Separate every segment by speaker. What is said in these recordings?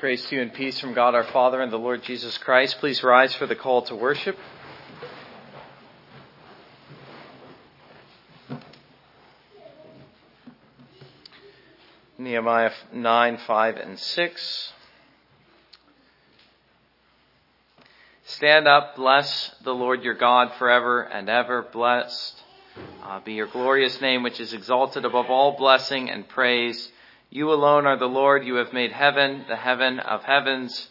Speaker 1: Grace to you and peace from God our Father and the Lord Jesus Christ. Please rise for the call to worship. Nehemiah 9, 5, and 6. Stand up, bless the Lord your God forever and ever. Blessed uh, be your glorious name, which is exalted above all blessing and praise you alone are the Lord. You have made heaven, the heaven of heavens,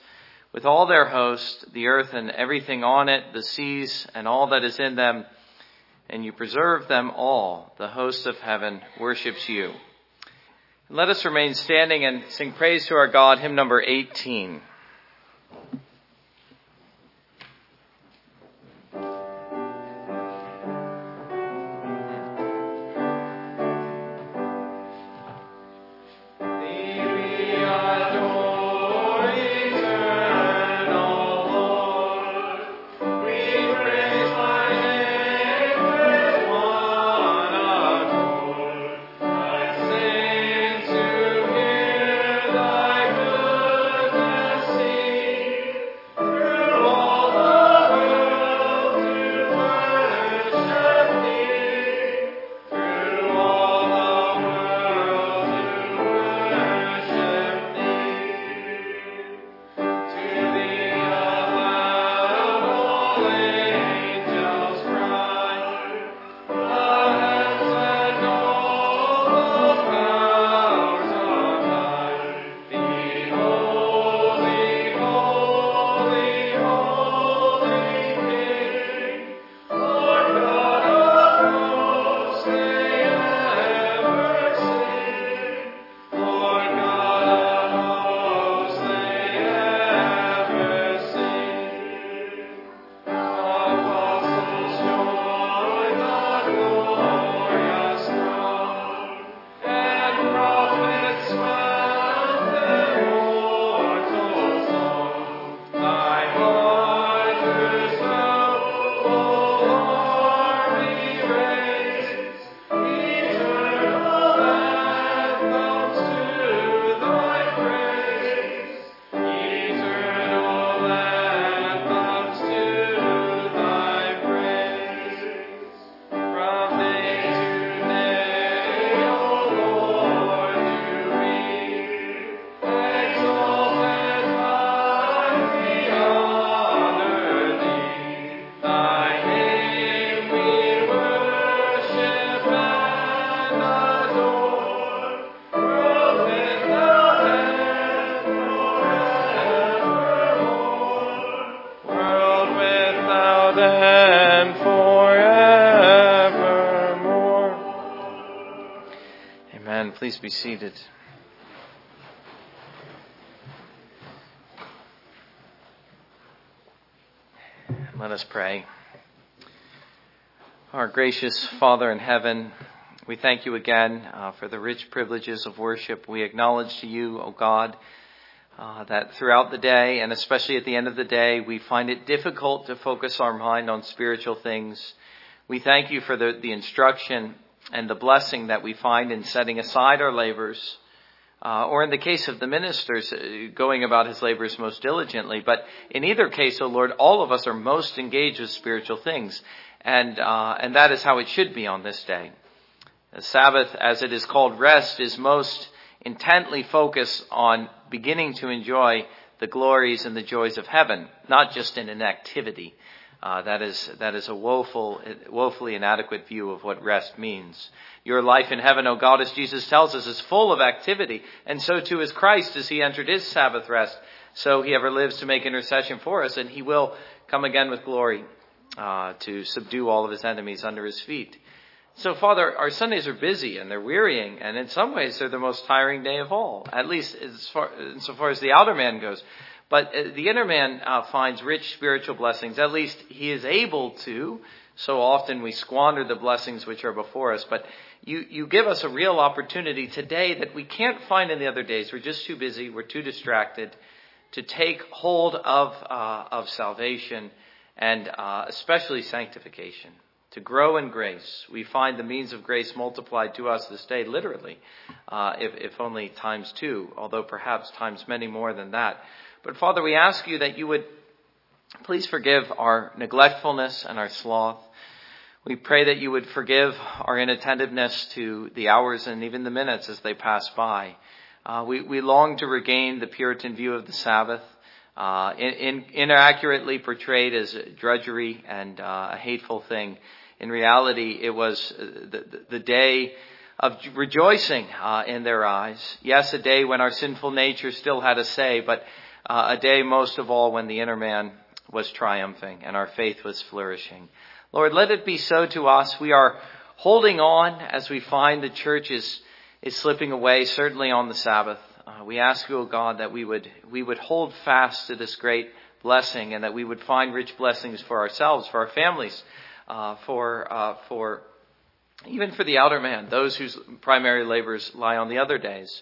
Speaker 1: with all their host, the earth and everything on it, the seas and all that is in them, and you preserve them all. The host of heaven worships you. Let us remain standing and sing praise to our God, hymn number 18. Please be seated. Let us pray. Our gracious Father in heaven, we thank you again uh, for the rich privileges of worship. We acknowledge to you, O God, uh, that throughout the day, and especially at the end of the day, we find it difficult to focus our mind on spiritual things. We thank you for the, the instruction and the blessing that we find in setting aside our labors, uh, or in the case of the ministers, uh, going about his labors most diligently. But in either case, O oh Lord, all of us are most engaged with spiritual things, and uh, and that is how it should be on this day. The Sabbath, as it is called rest, is most intently focused on beginning to enjoy the glories and the joys of heaven, not just in an activity. Uh, that is that is a woeful, woefully inadequate view of what rest means. Your life in heaven, O God, as Jesus tells us, is full of activity, and so too is Christ as he entered his Sabbath rest. So he ever lives to make intercession for us, and he will come again with glory uh, to subdue all of his enemies under his feet. So, Father, our Sundays are busy and they're wearying, and in some ways they're the most tiring day of all, at least as far, insofar as the outer man goes. But uh, the inner man uh, finds rich spiritual blessings. At least he is able to. So often we squander the blessings which are before us. But you, you give us a real opportunity today that we can't find in the other days. We're just too busy. We're too distracted to take hold of, uh, of salvation and uh, especially sanctification. to grow in grace. We find the means of grace multiplied to us this day, literally, uh, if, if only times two, although perhaps times many more than that. But Father, we ask you that you would please forgive our neglectfulness and our sloth. We pray that you would forgive our inattentiveness to the hours and even the minutes as they pass by. Uh, we, we long to regain the Puritan view of the Sabbath uh, in, in, inaccurately portrayed as drudgery and uh, a hateful thing. In reality, it was uh, the, the day of rejoicing uh, in their eyes. Yes, a day when our sinful nature still had a say, but uh, a day most of all when the inner man was triumphing and our faith was flourishing. Lord, let it be so to us. We are holding on as we find the church is, is slipping away, certainly on the Sabbath. Uh, we ask you, O God, that we would, we would hold fast to this great blessing and that we would find rich blessings for ourselves, for our families, uh, for, uh, for, even for the outer man, those whose primary labors lie on the other days.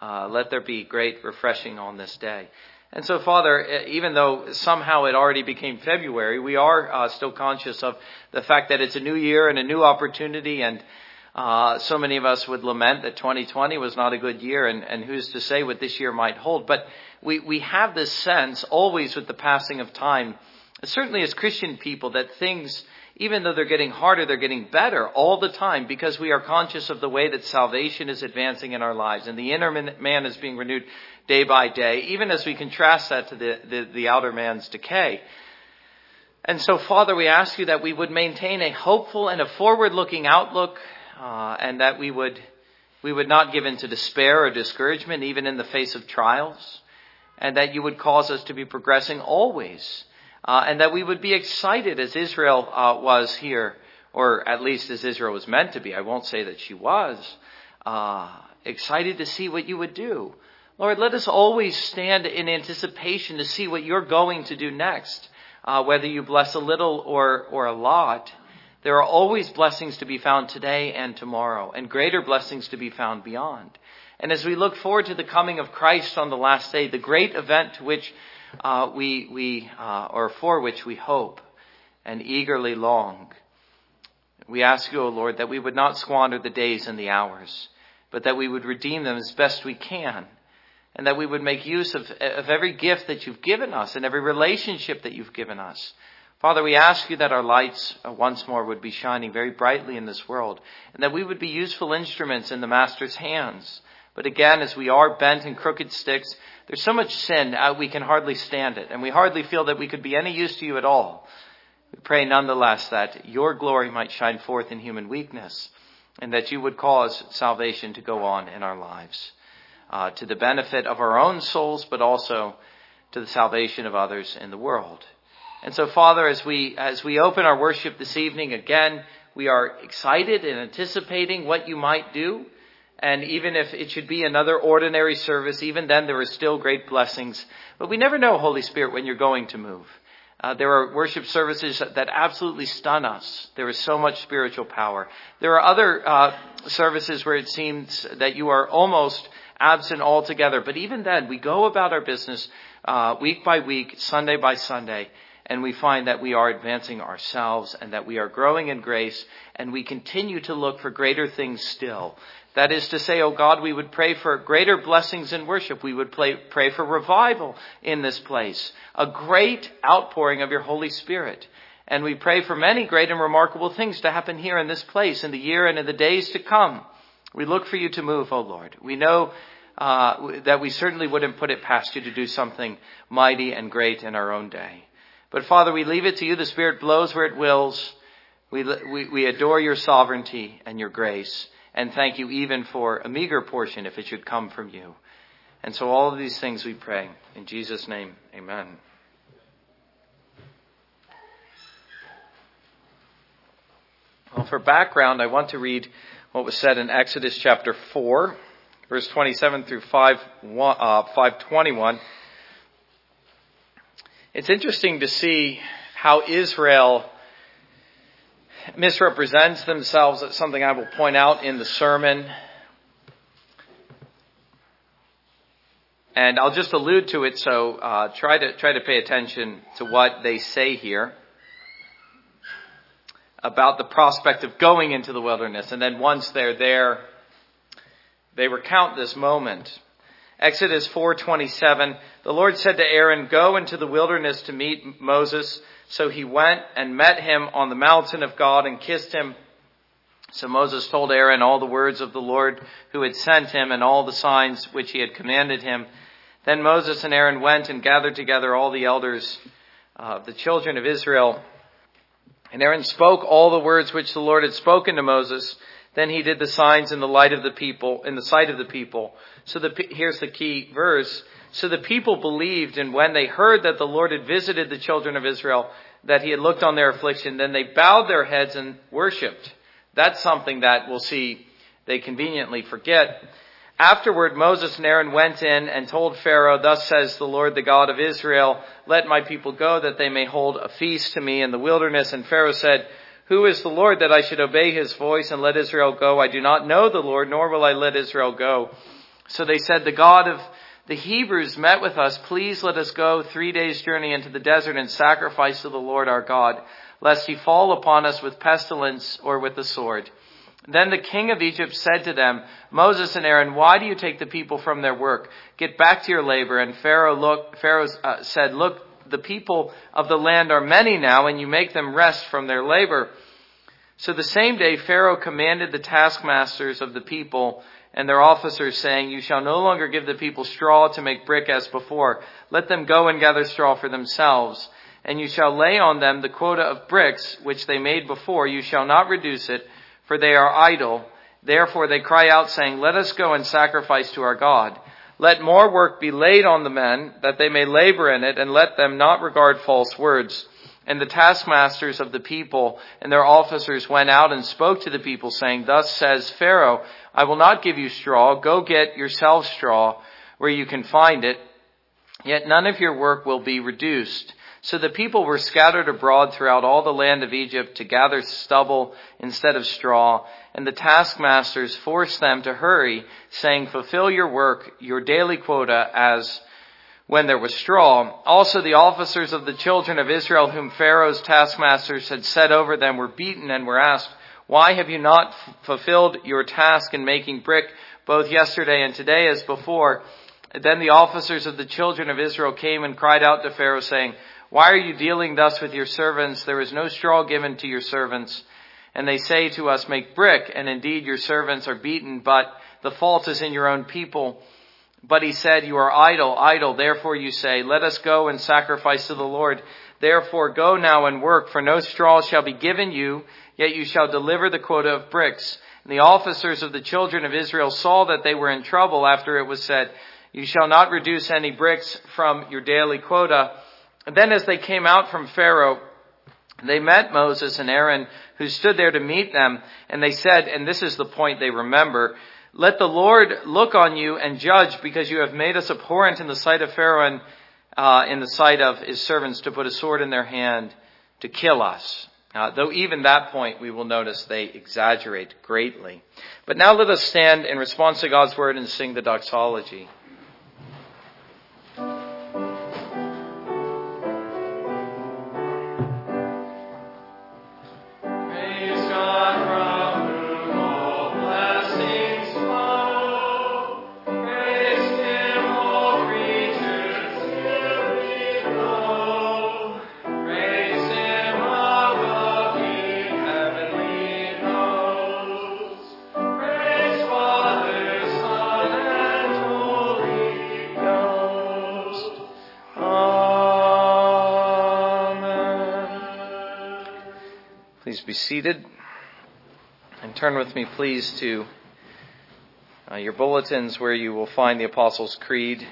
Speaker 1: Uh, let there be great refreshing on this day. And so, Father, even though somehow it already became February, we are uh, still conscious of the fact that it's a new year and a new opportunity and uh, so many of us would lament that 2020 was not a good year, and, and who's to say what this year might hold? But we, we have this sense, always with the passing of time, certainly as Christian people, that things, even though they're getting harder, they're getting better all the time because we are conscious of the way that salvation is advancing in our lives, and the inner man is being renewed day by day, even as we contrast that to the, the, the outer man's decay. And so, Father, we ask you that we would maintain a hopeful and a forward looking outlook uh, and that we would we would not give in to despair or discouragement, even in the face of trials, and that you would cause us to be progressing always, uh, and that we would be excited as Israel uh, was here, or at least as Israel was meant to be. I won't say that she was uh, excited to see what you would do. Lord, let us always stand in anticipation to see what you're going to do next, uh, whether you bless a little or or a lot. There are always blessings to be found today and tomorrow, and greater blessings to be found beyond. And as we look forward to the coming of Christ on the last day, the great event to which uh, we, we uh, or for which we hope and eagerly long, we ask you, O Lord, that we would not squander the days and the hours, but that we would redeem them as best we can, and that we would make use of, of every gift that you've given us and every relationship that you've given us Father, we ask you that our lights uh, once more would be shining very brightly in this world and that we would be useful instruments in the Master's hands. But again, as we are bent and crooked sticks, there's so much sin, uh, we can hardly stand it and we hardly feel that we could be any use to you at all. We pray nonetheless that your glory might shine forth in human weakness and that you would cause salvation to go on in our lives uh, to the benefit of our own souls, but also to the salvation of others in the world. And so, Father, as we, as we open our worship this evening, again, we are excited and anticipating what you might do. And even if it should be another ordinary service, even then there are still great blessings. But we never know, Holy Spirit, when you're going to move. Uh, there are worship services that absolutely stun us. There is so much spiritual power. There are other uh, services where it seems that you are almost absent altogether. But even then, we go about our business uh, week by week, Sunday by Sunday, and we find that we are advancing ourselves and that we are growing in grace and we continue to look for greater things still. That is to say, oh God, we would pray for greater blessings in worship. We would pray, pray for revival in this place, a great outpouring of your Holy Spirit. And we pray for many great and remarkable things to happen here in this place in the year and in the days to come. We look for you to move, O oh Lord. We know uh, that we certainly wouldn't put it past you to do something mighty and great in our own day. But Father, we leave it to you. The Spirit blows where it wills. We, we, we adore your sovereignty and your grace and thank you even for a meager portion if it should come from you. And so all of these things we pray. In Jesus' name, amen. Well, for background, I want to read what was said in Exodus chapter 4, verse 27 through 5, uh, 521. It's interesting to see how Israel misrepresents themselves. It's something I will point out in the sermon. And I'll just allude to it, so uh, try to try to pay attention to what they say here. about the prospect of going into the wilderness. And then once they're there, they recount this moment. Exodus 4:27 The Lord said to Aaron, "Go into the wilderness to meet Moses." So he went and met him on the mountain of God and kissed him. So Moses told Aaron all the words of the Lord who had sent him and all the signs which he had commanded him. Then Moses and Aaron went and gathered together all the elders of uh, the children of Israel. And Aaron spoke all the words which the Lord had spoken to Moses. Then he did the signs in the light of the people, in the sight of the people. So the, here's the key verse. So the people believed, and when they heard that the Lord had visited the children of Israel, that he had looked on their affliction, then they bowed their heads and worshipped. That's something that we'll see they conveniently forget. Afterward, Moses and Aaron went in and told Pharaoh, Thus says the Lord, the God of Israel, let my people go that they may hold a feast to me in the wilderness. And Pharaoh said, who is the Lord that I should obey his voice and let Israel go? I do not know the Lord, nor will I let Israel go. So they said, the God of the Hebrews met with us. Please let us go three days journey into the desert and sacrifice to the Lord our God, lest he fall upon us with pestilence or with the sword. Then the king of Egypt said to them, Moses and Aaron, why do you take the people from their work? Get back to your labor. And Pharaoh, look, Pharaoh uh, said, look, the people of the land are many now, and you make them rest from their labor. So the same day Pharaoh commanded the taskmasters of the people and their officers, saying, You shall no longer give the people straw to make brick as before. Let them go and gather straw for themselves. And you shall lay on them the quota of bricks which they made before. You shall not reduce it, for they are idle. Therefore they cry out, saying, Let us go and sacrifice to our God. Let more work be laid on the men, that they may labor in it, and let them not regard false words. And the taskmasters of the people and their officers went out and spoke to the people, saying, Thus says Pharaoh, I will not give you straw. Go get yourselves straw where you can find it. Yet none of your work will be reduced. So the people were scattered abroad throughout all the land of Egypt to gather stubble instead of straw, and the taskmasters forced them to hurry, saying, Fulfill your work, your daily quota, as when there was straw. Also the officers of the children of Israel, whom Pharaoh's taskmasters had set over them, were beaten and were asked, Why have you not fulfilled your task in making brick both yesterday and today as before? then the officers of the children of Israel came and cried out to Pharaoh, saying, why are you dealing thus with your servants? There is no straw given to your servants. And they say to us, make brick, and indeed your servants are beaten, but the fault is in your own people. But he said, you are idle, idle. Therefore you say, let us go and sacrifice to the Lord. Therefore go now and work, for no straw shall be given you, yet you shall deliver the quota of bricks. And the officers of the children of Israel saw that they were in trouble after it was said, you shall not reduce any bricks from your daily quota. And then as they came out from Pharaoh, they met Moses and Aaron who stood there to meet them. And they said, and this is the point they remember, let the Lord look on you and judge because you have made us abhorrent in the sight of Pharaoh and uh, in the sight of his servants to put a sword in their hand to kill us. Uh, though even that point we will notice they exaggerate greatly. But now let us stand in response to God's word and sing the doxology. Be seated. And turn with me, please, to uh, your bulletins where you will find the Apostles' Creed.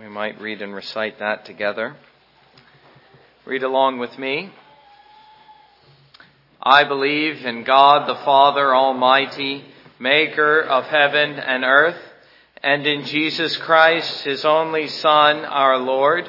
Speaker 1: We might read and recite that together. Read along with me. I believe in God the Father Almighty, maker of heaven and earth, and in Jesus Christ, his only Son, our Lord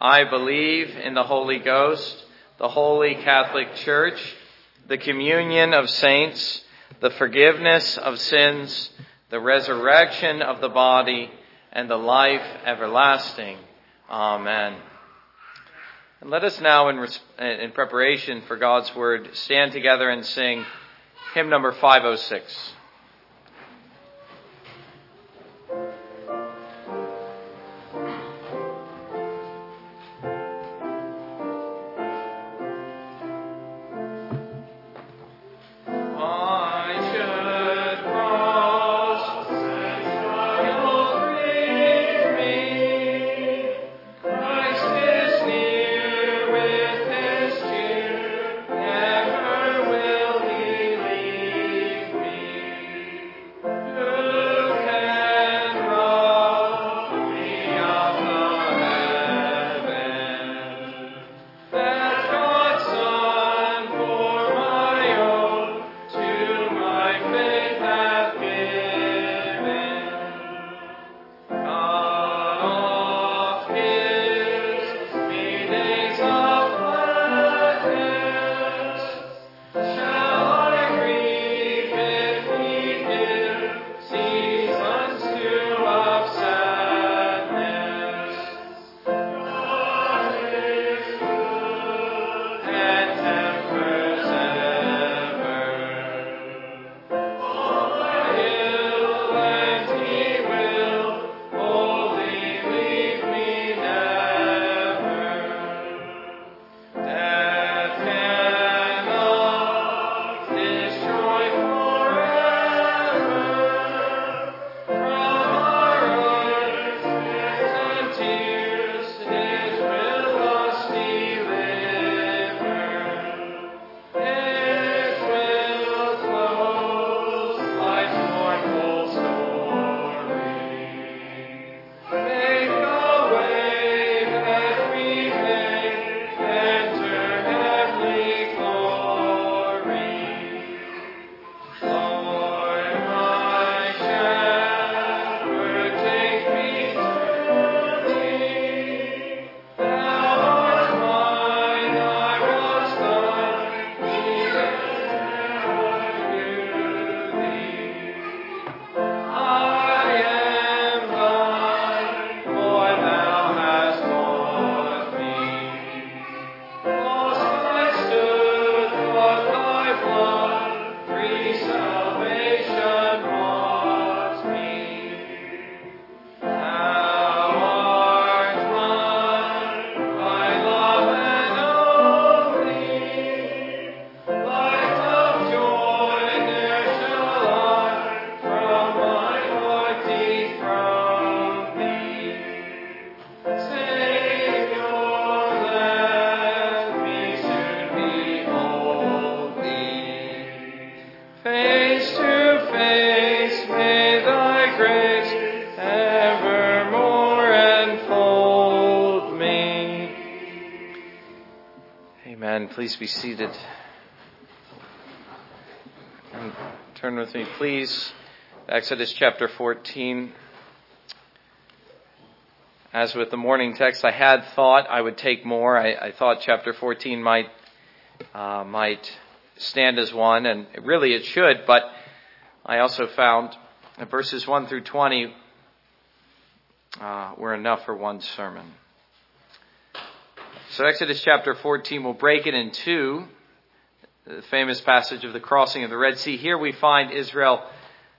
Speaker 1: I believe in the Holy Ghost, the Holy Catholic Church, the communion of saints, the forgiveness of sins, the resurrection of the body, and the life everlasting. Amen. And let us now, in, in preparation for God's word, stand together and sing hymn number 506. Please be seated. And turn with me, please. Exodus chapter 14. As with the morning text, I had thought I would take more. I, I thought chapter 14 might uh, might stand as one, and really it should. But I also found that verses 1 through 20 uh, were enough for one sermon. So Exodus chapter 14, we'll break it in two. The famous passage of the crossing of the Red Sea. Here we find Israel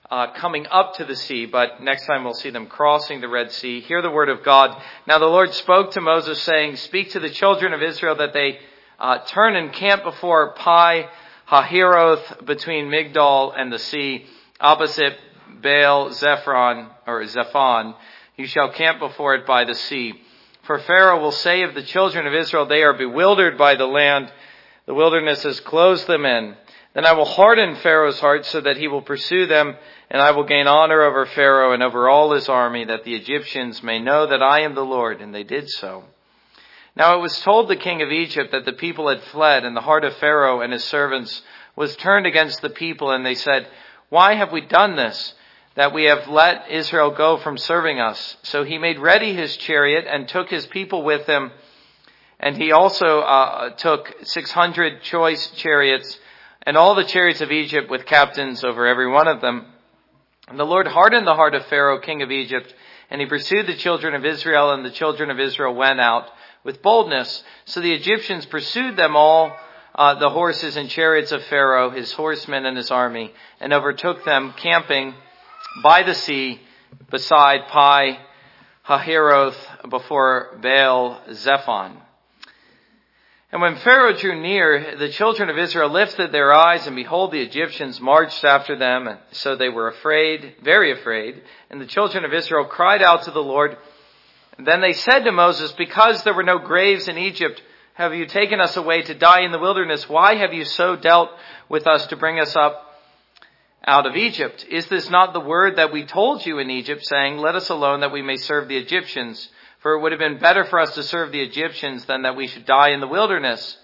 Speaker 1: uh, coming up to the sea, but next time we'll see them crossing the Red Sea. Hear the word of God. Now the Lord spoke to Moses saying, Speak to the children of Israel that they uh, turn and camp before Pi Hahiroth between Migdol and the sea, opposite Baal Zephron or Zephon. You shall camp before it by the sea. For Pharaoh will say of the children of Israel, they are bewildered by the land. The wilderness has closed them in. Then I will harden Pharaoh's heart so that he will pursue them, and I will gain honor over Pharaoh and over all his army, that the Egyptians may know that I am the Lord. And they did so. Now it was told the king of Egypt that the people had fled, and the heart of Pharaoh and his servants was turned against the people, and they said, Why have we done this, that we have let Israel go from serving us? So he made ready his chariot and took his people with him, and he also uh, took 600 choice chariots, and all the chariots of Egypt with captains over every one of them. And the Lord hardened the heart of Pharaoh, king of Egypt, and he pursued the children of Israel, and the children of Israel went out with boldness. So the Egyptians pursued them all, uh, the horses and chariots of Pharaoh, his horsemen and his army, and overtook them camping by the sea beside Pi Hahiroth before Baal Zephon. And when Pharaoh drew near, the children of Israel lifted their eyes, and behold, the Egyptians marched after them, and so they were afraid, very afraid. And the children of Israel cried out to the Lord, then they said to Moses, Because there were no graves in Egypt, have you taken us away to die in the wilderness? Why have you so dealt with us to bring us up out of Egypt? Is this not the word that we told you in Egypt, saying, Let us alone that we may serve the Egyptians? For it would have been better for us to serve the Egyptians than that we should die in the wilderness.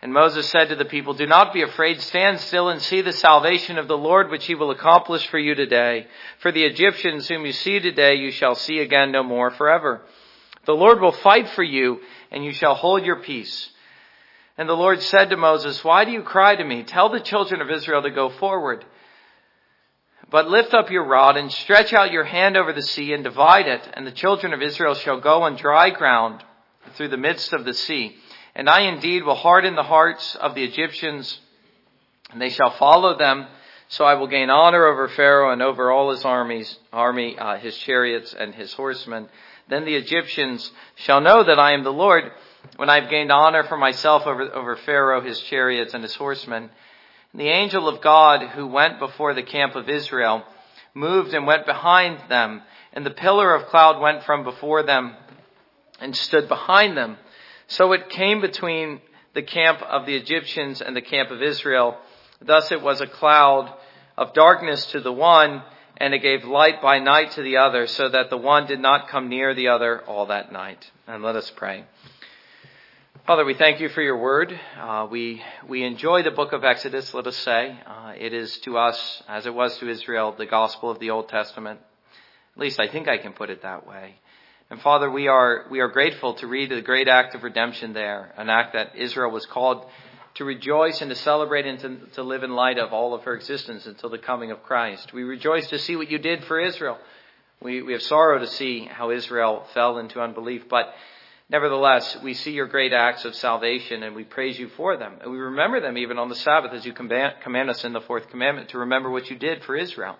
Speaker 1: And Moses said to the people, Do not be afraid, stand still and see the salvation of the Lord which he will accomplish for you today. For the Egyptians whom you see today you shall see again no more forever. The Lord will fight for you and you shall hold your peace. And the Lord said to Moses, Why do you cry to me? Tell the children of Israel to go forward. But lift up your rod and stretch out your hand over the sea and divide it, and the children of Israel shall go on dry ground through the midst of the sea. And I indeed will harden the hearts of the Egyptians, and they shall follow them. So I will gain honor over Pharaoh and over all his armies, army, uh, his chariots and his horsemen. Then the Egyptians shall know that I am the Lord when I have gained honor for myself over, over Pharaoh, his chariots and his horsemen. And the angel of God who went before the camp of Israel moved and went behind them, and the pillar of cloud went from before them and stood behind them. So it came between the camp of the Egyptians and the camp of Israel. Thus it was a cloud of darkness to the one, and it gave light by night to the other, so that the one did not come near the other all that night. And let us pray. Father, we thank you for your word. Uh, we we enjoy the book of Exodus. Let us say uh, it is to us, as it was to Israel, the gospel of the Old Testament. At least I think I can put it that way. And Father, we are, we are grateful to read the great act of redemption there, an act that Israel was called to rejoice and to celebrate and to, to live in light of all of her existence until the coming of Christ. We rejoice to see what you did for Israel. We, we have sorrow to see how Israel fell into unbelief, but nevertheless, we see your great acts of salvation and we praise you for them. And we remember them even on the Sabbath as you command, us in the fourth commandment to remember what you did for Israel.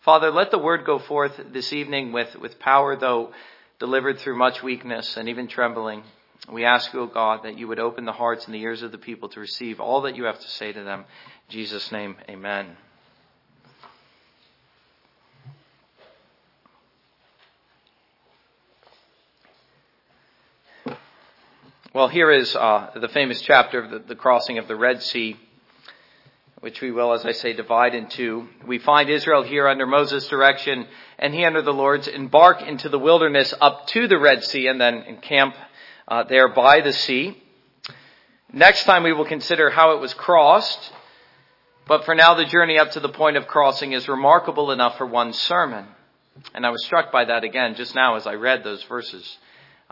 Speaker 1: Father, let the word go forth this evening with, with power, though delivered through much weakness and even trembling. We ask you, O God, that you would open the hearts and the ears of the people to receive all that you have to say to them. In Jesus' name, amen. Well, here is uh, the famous chapter of the, the crossing of the Red Sea which we will, as I say, divide in two. We find Israel here under Moses' direction, and he under the Lord's embark into the wilderness up to the Red Sea and then encamp uh, there by the sea. Next time we will consider how it was crossed, but for now the journey up to the point of crossing is remarkable enough for one sermon. And I was struck by that again just now as I read those verses.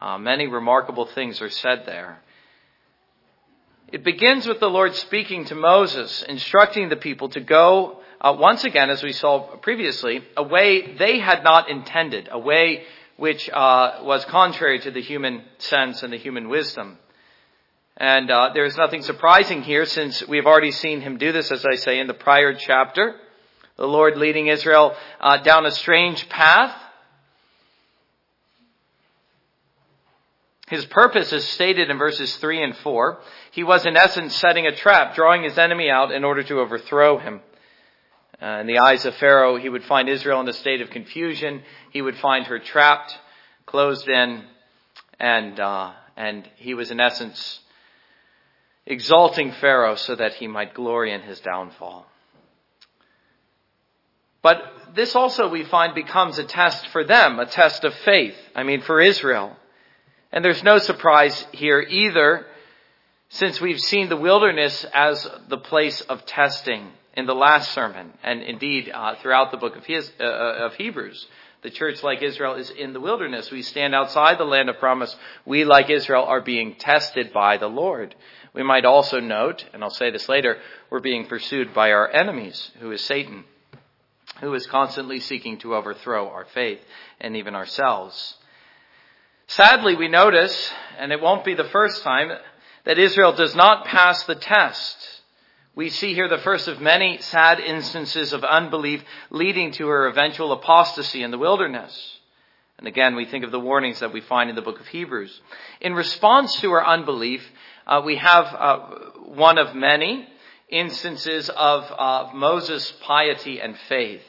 Speaker 1: Uh, many remarkable things are said there. It begins with the Lord speaking to Moses, instructing the people to go, uh, once again, as we saw previously, a way they had not intended, a way which uh, was contrary to the human sense and the human wisdom. And uh, there is nothing surprising here since we have already seen him do this, as I say, in the prior chapter. The Lord leading Israel uh, down a strange path His purpose is stated in verses 3 and 4. He was in essence setting a trap, drawing his enemy out in order to overthrow him. Uh, in the eyes of Pharaoh, he would find Israel in a state of confusion. He would find her trapped, closed in, and, uh, and he was in essence exalting Pharaoh so that he might glory in his downfall. But this also we find becomes a test for them, a test of faith. I mean, for Israel. And there's no surprise here either, since we've seen the wilderness as the place of testing in the last sermon, and indeed uh, throughout the book of, his, uh, uh, of Hebrews. The church, like Israel, is in the wilderness. We stand outside the land of promise. We, like Israel, are being tested by the Lord. We might also note, and I'll say this later, we're being pursued by our enemies, who is Satan, who is constantly seeking to overthrow our faith and even ourselves. Sadly, we notice, and it won't be the first time, that Israel does not pass the test. We see here the first of many sad instances of unbelief leading to her eventual apostasy in the wilderness. And again, we think of the warnings that we find in the book of Hebrews. In response to her unbelief, uh, we have uh, one of many instances of uh, Moses' piety and faith.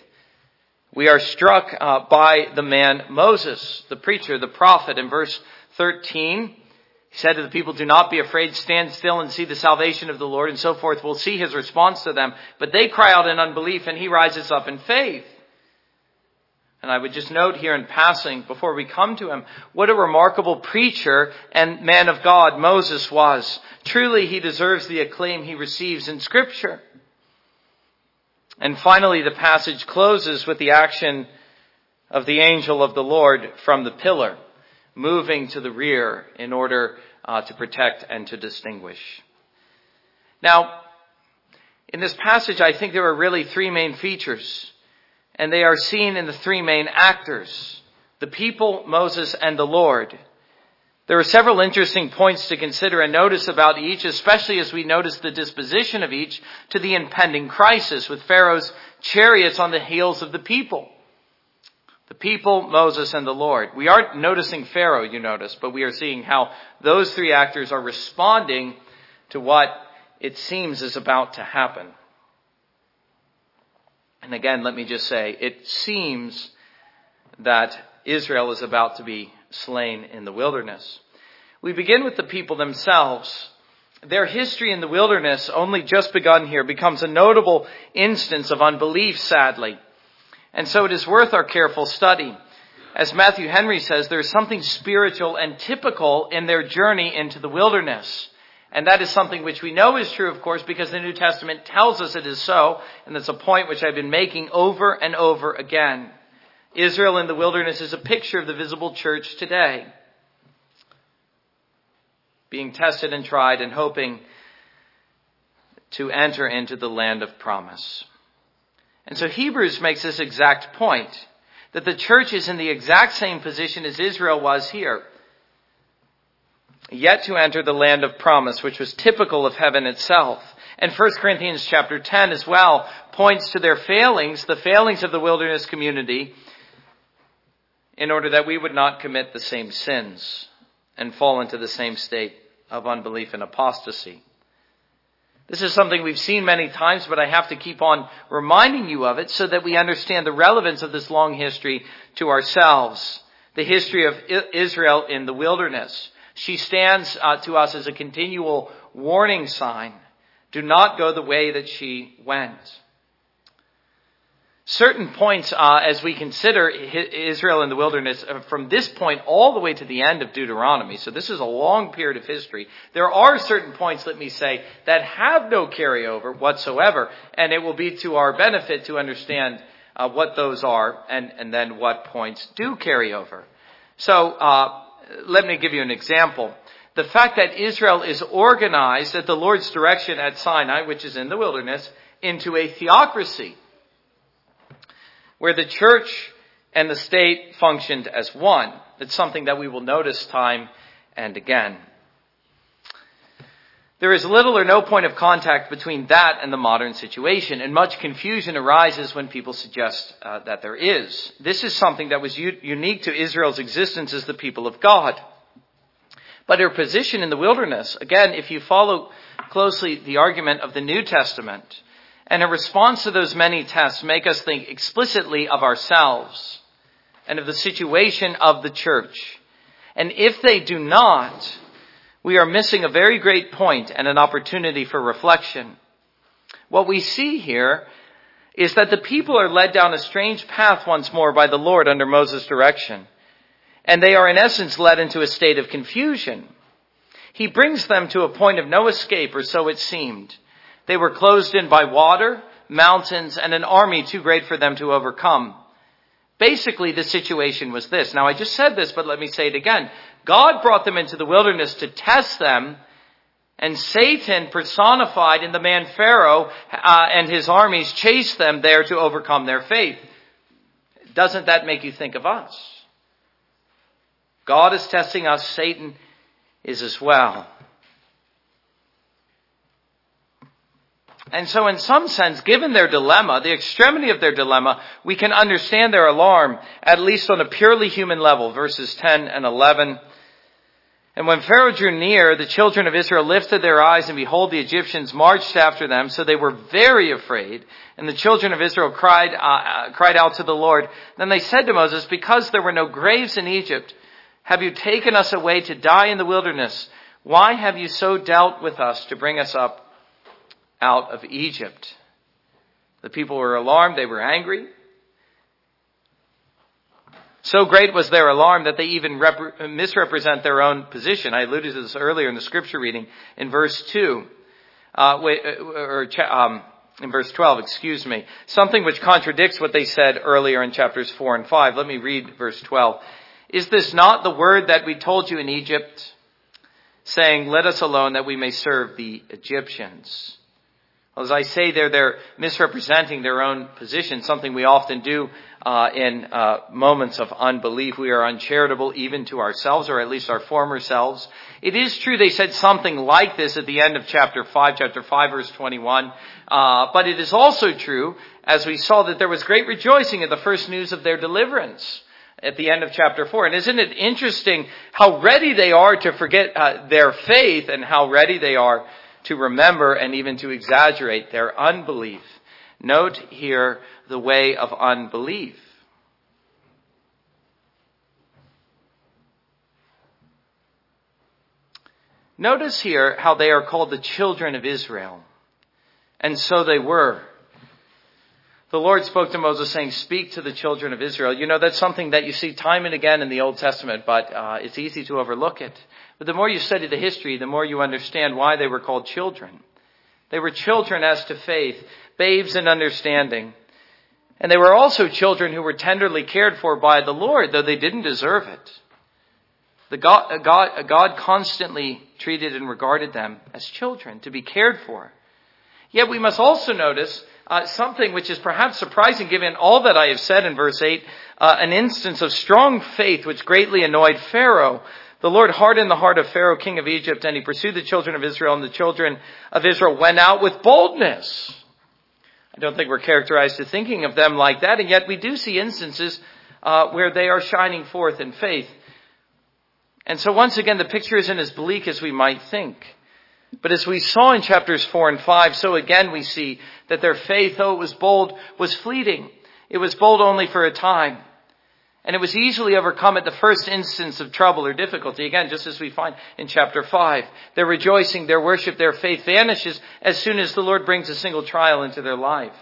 Speaker 1: We are struck uh, by the man Moses, the preacher, the prophet. In verse 13, he said to the people, do not be afraid, stand still and see the salvation of the Lord and so forth. We'll see his response to them. But they cry out in unbelief and he rises up in faith. And I would just note here in passing, before we come to him, what a remarkable preacher and man of God Moses was. Truly he deserves the acclaim he receives in scripture. And finally the passage closes with the action of the angel of the Lord from the pillar moving to the rear in order uh, to protect and to distinguish. Now, in this passage, I think there are really three main features, and they are seen in the three main actors the people, Moses, and the Lord. There are several interesting points to consider and notice about each, especially as we notice the disposition of each to the impending crisis with Pharaoh's chariots on the heels of the people. The people, Moses, and the Lord. We aren't noticing Pharaoh, you notice, but we are seeing how those three actors are responding to what it seems is about to happen. And again, let me just say, it seems that Israel is about to be slain in the wilderness. We begin with the people themselves. Their history in the wilderness, only just begun here, becomes a notable instance of unbelief, sadly. And so it is worth our careful study. As Matthew Henry says, there is something spiritual and typical in their journey into the wilderness. And that is something which we know is true, of course, because the New Testament tells us it is so, and that's a point which I've been making over and over again. Israel in the wilderness is a picture of the visible church today. Being tested and tried and hoping to enter into the land of promise. And so Hebrews makes this exact point that the church is in the exact same position as Israel was here. Yet to enter the land of promise, which was typical of heaven itself. And 1 Corinthians chapter 10 as well points to their failings, the failings of the wilderness community, in order that we would not commit the same sins and fall into the same state of unbelief and apostasy. This is something we've seen many times, but I have to keep on reminding you of it so that we understand the relevance of this long history to ourselves. The history of Israel in the wilderness. She stands uh, to us as a continual warning sign. Do not go the way that she went certain points uh, as we consider Israel in the wilderness uh, from this point all the way to the end of Deuteronomy. So this is a long period of history. There are certain points, let me say, that have no carryover whatsoever, and it will be to our benefit to understand uh, what those are and, and then what points do carry over. So uh, let me give you an example. The fact that Israel is organized at the Lord's direction at Sinai, which is in the wilderness, into a theocracy where the church and the state functioned as one. It's something that we will notice time and again. There is little or no point of contact between that and the modern situation, and much confusion arises when people suggest uh, that there is. This is something that was u- unique to Israel's existence as the people of God. But her position in the wilderness, again, if you follow closely the argument of the New Testament, and in response to those many tests, make us think explicitly of ourselves and of the situation of the church. And if they do not, we are missing a very great point and an opportunity for reflection. What we see here is that the people are led down a strange path once more by the Lord under Moses' direction. and they are in essence led into a state of confusion. He brings them to a point of no escape, or so it seemed. They were closed in by water, mountains, and an army too great for them to overcome. Basically, the situation was this. Now, I just said this, but let me say it again. God brought them into the wilderness to test them, and Satan, personified in the man Pharaoh uh, and his armies, chased them there to overcome their faith. Doesn't that make you think of us? God is testing us, Satan is as well. And so in some sense, given their dilemma, the extremity of their dilemma, we can understand their alarm, at least on a purely human level, verses 10 and 11. And when Pharaoh drew near, the children of Israel lifted their eyes and behold, the Egyptians marched after them, so they were very afraid. And the children of Israel cried, uh, uh cried out to the Lord. Then they said to Moses, because there were no graves in Egypt, have you taken us away to die in the wilderness? Why have you so dealt with us to bring us up out of Egypt. The people were alarmed, they were angry. So great was their alarm that they even rep- misrepresent their own position. I alluded to this earlier in the scripture reading in verse 2, uh, uh or um, in verse 12, excuse me. Something which contradicts what they said earlier in chapters 4 and 5. Let me read verse 12. Is this not the word that we told you in Egypt, saying, Let us alone that we may serve the Egyptians? As I say there, they're misrepresenting their own position, something we often do uh, in uh, moments of unbelief. We are uncharitable even to ourselves, or at least our former selves. It is true they said something like this at the end of chapter 5, chapter 5, verse 21. Uh, but it is also true, as we saw, that there was great rejoicing at the first news of their deliverance at the end of chapter 4. And isn't it interesting how ready they are to forget uh, their faith and how ready they are to remember and even to exaggerate their unbelief. Note here the way of unbelief. Notice here how they are called the children of Israel. And so they were. The Lord spoke to Moses saying, speak to the children of Israel. You know, that's something that you see time and again in the Old Testament, but uh, it's easy to overlook it. But the more you study the history, the more you understand why they were called children. They were children as to faith, babes in understanding. And they were also children who were tenderly cared for by the Lord, though they didn't deserve it. The God, God, God constantly treated and regarded them as children to be cared for. Yet we must also notice uh, something which is perhaps surprising given all that I have said in verse 8, uh, an instance of strong faith which greatly annoyed Pharaoh. The Lord hardened the heart of Pharaoh, king of Egypt, and he pursued the children of Israel, and the children of Israel went out with boldness. I don't think we're characterized to thinking of them like that, and yet we do see instances uh, where they are shining forth in faith. And so once again, the picture isn't as bleak as we might think. But as we saw in chapters 4 and 5, so again we see that their faith, though it was bold, was fleeting. It was bold only for a time. And it was easily overcome at the first instance of trouble or difficulty. Again, just as we find in chapter 5. Their rejoicing, their worship, their faith vanishes as soon as the Lord brings a single trial into their life.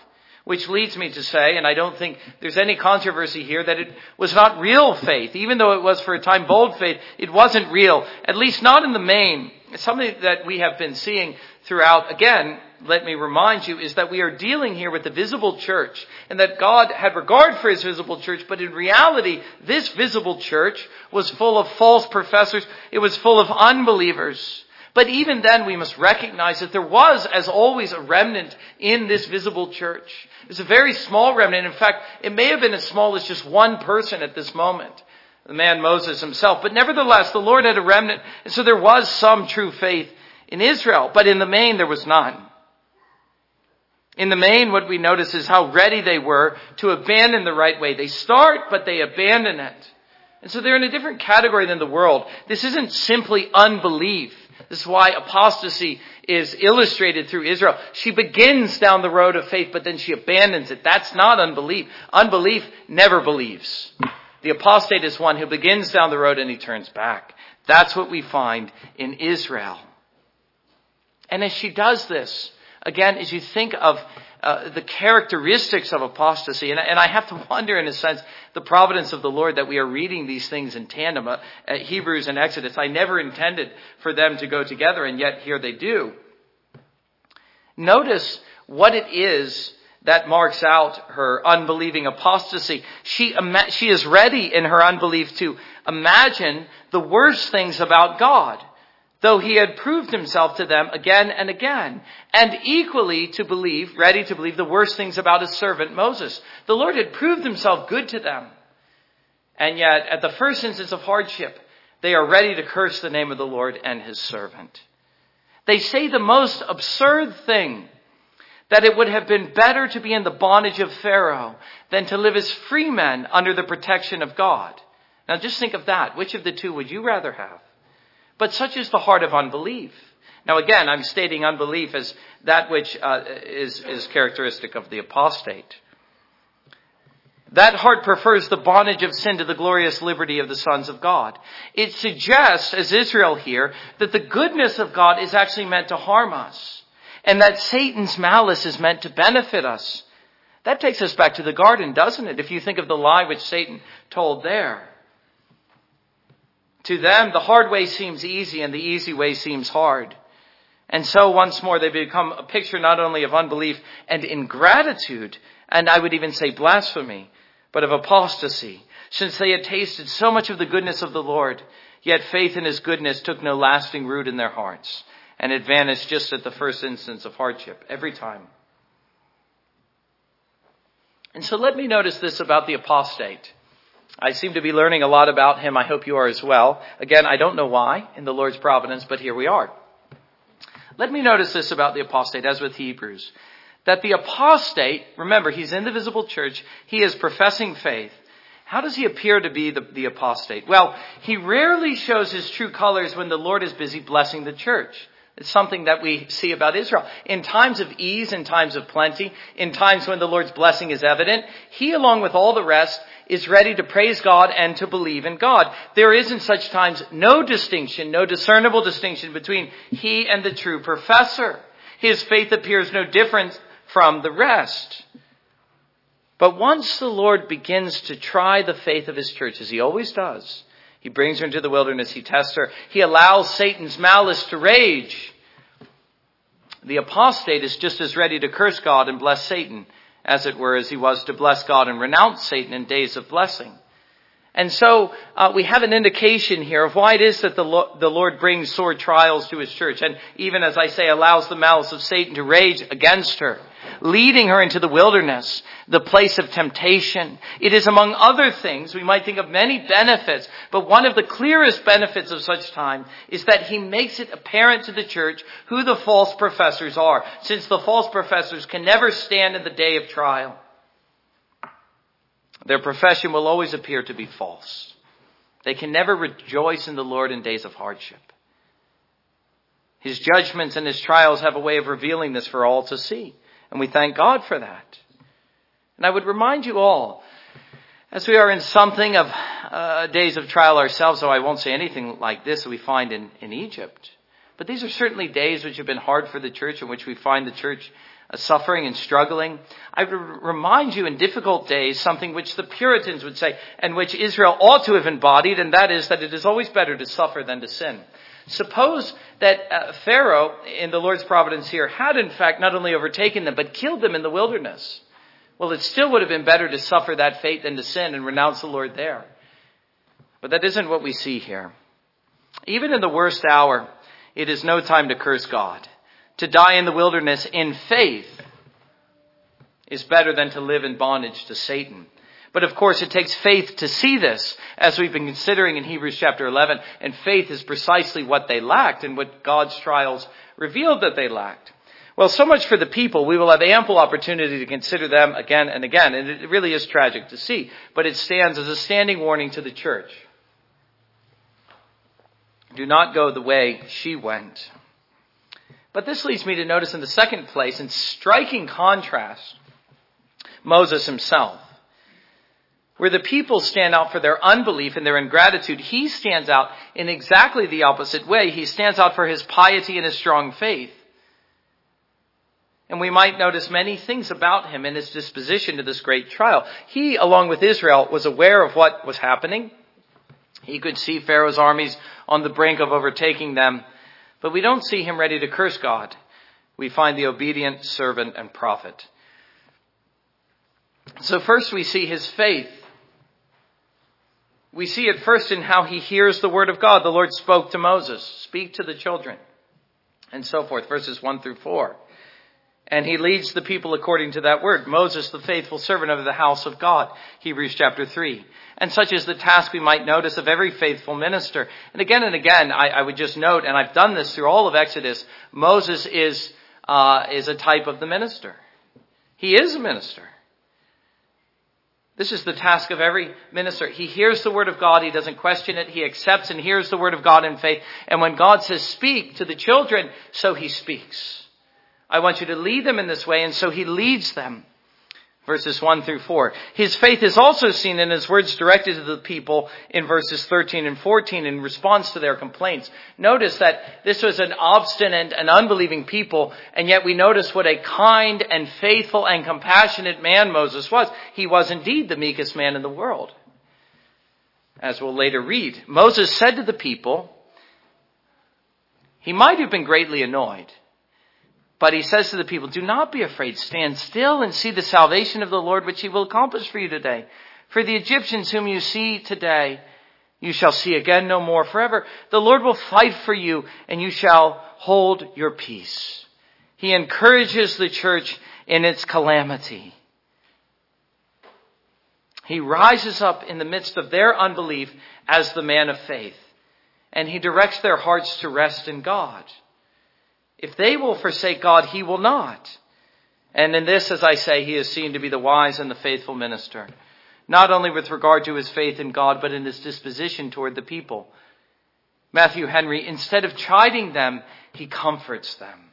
Speaker 1: Which leads me to say, and I don't think there's any controversy here, that it was not real faith. Even though it was for a time bold faith, it wasn't real. At least not in the main. It's something that we have been seeing throughout, again, let me remind you, is that we are dealing here with the visible church and that God had regard for his visible church, but in reality, this visible church was full of false professors. It was full of unbelievers. But even then, we must recognize that there was, as always, a remnant in this visible church. It's a very small remnant. In fact, it may have been as small as just one person at this moment. The man Moses himself. But nevertheless, the Lord had a remnant, and so there was some true faith in Israel. But in the main, there was none. In the main, what we notice is how ready they were to abandon the right way. They start, but they abandon it. And so they're in a different category than the world. This isn't simply unbelief. This is why apostasy is illustrated through Israel. She begins down the road of faith, but then she abandons it. That's not unbelief. Unbelief never believes. The apostate is one who begins down the road and he turns back. That's what we find in Israel. And as she does this, again, as you think of uh, the characteristics of apostasy. And, and, I have to wonder, in a sense, the providence of the Lord that we are reading these things in tandem. Uh, Hebrews and Exodus, I never intended for them to go together, and yet here they do. Notice what it is that marks out her unbelieving apostasy. She, she is ready in her unbelief to imagine the worst things about God, though he had proved himself to them again and again, and equally to believe, ready to believe the worst things about his servant Moses. The Lord had proved himself good to them. And yet, at the first instance of hardship, they are ready to curse the name of the Lord and his servant. They say the most absurd thing that it would have been better to be in the bondage of Pharaoh than to live as free men under the protection of God. Now just think of that. Which of the two would you rather have? But such is the heart of unbelief. Now again, I'm stating unbelief as that which uh, is, is characteristic of the apostate. That heart prefers the bondage of sin to the glorious liberty of the sons of God. It suggests, as Israel here, that the goodness of God is actually meant to harm us and that Satan's malice is meant to benefit us. That takes us back to the garden, doesn't it? If you think of the lie which Satan told there. To them, the hard way seems easy and the easy way seems hard. And so once more they become a picture not only of unbelief and ingratitude, and I would even say blasphemy, but of apostasy, since they had tasted so much of the goodness of the Lord, yet faith in his goodness took no lasting root in their hearts and it vanished just at the first instance of hardship, every time. And so let me notice this about the apostate. I seem to be learning a lot about him. I hope you are as well. Again, I don't know why in the Lord's providence, but here we are. Let me notice this about the apostate, as with Hebrews. That the apostate, remember, he's in the visible church, he is professing faith. How does he appear to be the, the apostate? Well, he rarely shows his true colors when the Lord is busy blessing the church. It's something that we see about Israel. In times of ease, in times of plenty, in times when the Lord's blessing is evident, he, along with all the rest, is ready to praise God and to believe in God. There is in such times no distinction, no discernible distinction between he and the true professor. His faith appears no different from the rest. But once the Lord begins to try the faith of his church, as he always does, he brings her into the wilderness. He tests her. He allows Satan's malice to rage. The apostate is just as ready to curse God and bless Satan, as it were, as he was to bless God and renounce Satan in days of blessing. And so uh, we have an indication here of why it is that the, Lo- the Lord brings sore trials to his church, and even as I say, allows the malice of Satan to rage against her leading her into the wilderness, the place of temptation. It is among other things, we might think of many benefits, but one of the clearest benefits of such time is that he makes it apparent to the church who the false professors are, since the false professors can never stand in the day of trial. Their profession will always appear to be false. They can never rejoice in the Lord in days of hardship. His judgments and his trials have a way of revealing this for all to see. And we thank God for that. And I would remind you all, as we are in something of uh, days of trial ourselves, though I won't say anything like this that we find in, in Egypt. But these are certainly days which have been hard for the church, in which we find the church suffering and struggling. I would remind you in difficult days something which the Puritans would say, and which Israel ought to have embodied, and that is that it is always better to suffer than to sin. Suppose that uh, Pharaoh, in the Lord's providence here, had in fact not only overtaken them, but killed them in the wilderness. Well, it still would have been better to suffer that fate than to sin and renounce the Lord there. But that isn't what we see here. Even in the worst hour, it is no time to curse God. To die in the wilderness in faith is better than to live in bondage to Satan. But of course, it takes faith to see this, as we've been considering in Hebrews chapter 11. And faith is precisely what they lacked and what God's trials revealed that they lacked. Well, so much for the people. We will have ample opportunity to consider them again and again. And it really is tragic to see. But it stands as a standing warning to the church. Do not go the way she went. But this leads me to notice in the second place, in striking contrast, Moses himself. Where the people stand out for their unbelief and their ingratitude, he stands out in exactly the opposite way. He stands out for his piety and his strong faith. And we might notice many things about him in his disposition to this great trial. He, along with Israel, was aware of what was happening. He could see Pharaoh's armies on the brink of overtaking them, but we don't see him ready to curse God. We find the obedient servant and prophet. So first we see his faith. We see it first in how he hears the word of God. The Lord spoke to Moses, speak to the children, and so forth, verses 1 through 4. And he leads the people according to that word. Moses, the faithful servant of the house of God, Hebrews chapter 3. And such is the task we might notice of every faithful minister. And again and again, I, I would just note, and I've done this through all of Exodus, Moses is, uh, is a type of the minister. He is a minister. This is the task of every minister. He hears the word of God. He doesn't question it. He accepts and hears the word of God in faith. And when God says speak to the children, so he speaks. I want you to lead them in this way. And so he leads them verses 1 through 4. His faith is also seen in his words directed to the people in verses 13 and 14 in response to their complaints. Notice that this was an obstinate and unbelieving people, and yet we notice what a kind and faithful and compassionate man Moses was. He was indeed the meekest man in the world. As we'll later read, Moses said to the people, he might have been greatly annoyed but he says to the people, do not be afraid. Stand still and see the salvation of the Lord, which he will accomplish for you today. For the Egyptians whom you see today, you shall see again no more forever. The Lord will fight for you and you shall hold your peace. He encourages the church in its calamity. He rises up in the midst of their unbelief as the man of faith and he directs their hearts to rest in God. If they will forsake God, he will not. And in this, as I say, he is seen to be the wise and the faithful minister, not only with regard to his faith in God, but in his disposition toward the people. Matthew Henry, instead of chiding them, he comforts them.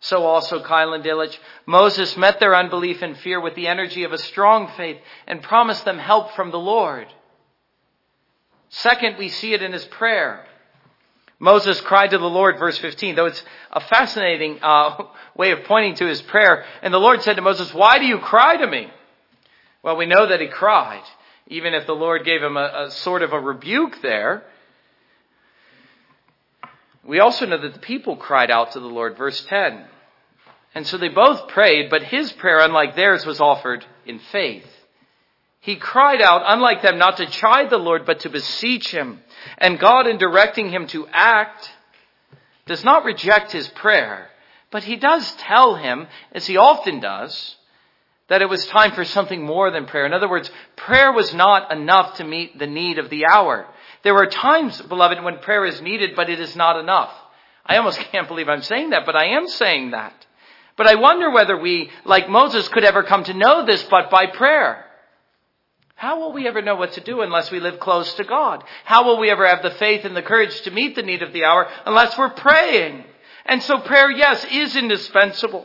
Speaker 1: So also Keil and Delitzsch. Moses met their unbelief and fear with the energy of a strong faith and promised them help from the Lord. Second, we see it in his prayer. Moses cried to the Lord, verse 15, though it's a fascinating uh, way of pointing to his prayer. And the Lord said to Moses, Why do you cry to me? Well, we know that he cried, even if the Lord gave him a, a sort of a rebuke there. We also know that the people cried out to the Lord, verse 10. And so they both prayed, but his prayer, unlike theirs, was offered in faith. He cried out, unlike them, not to chide the Lord, but to beseech him. And God, in directing him to act, does not reject his prayer, but he does tell him, as he often does, that it was time for something more than prayer. In other words, prayer was not enough to meet the need of the hour. There are times, beloved, when prayer is needed, but it is not enough. I almost can't believe I'm saying that, but I am saying that. But I wonder whether we, like Moses, could ever come to know this but by prayer. How will we ever know what to do unless we live close to God? How will we ever have the faith and the courage to meet the need of the hour unless we're praying? And so prayer, yes, is indispensable.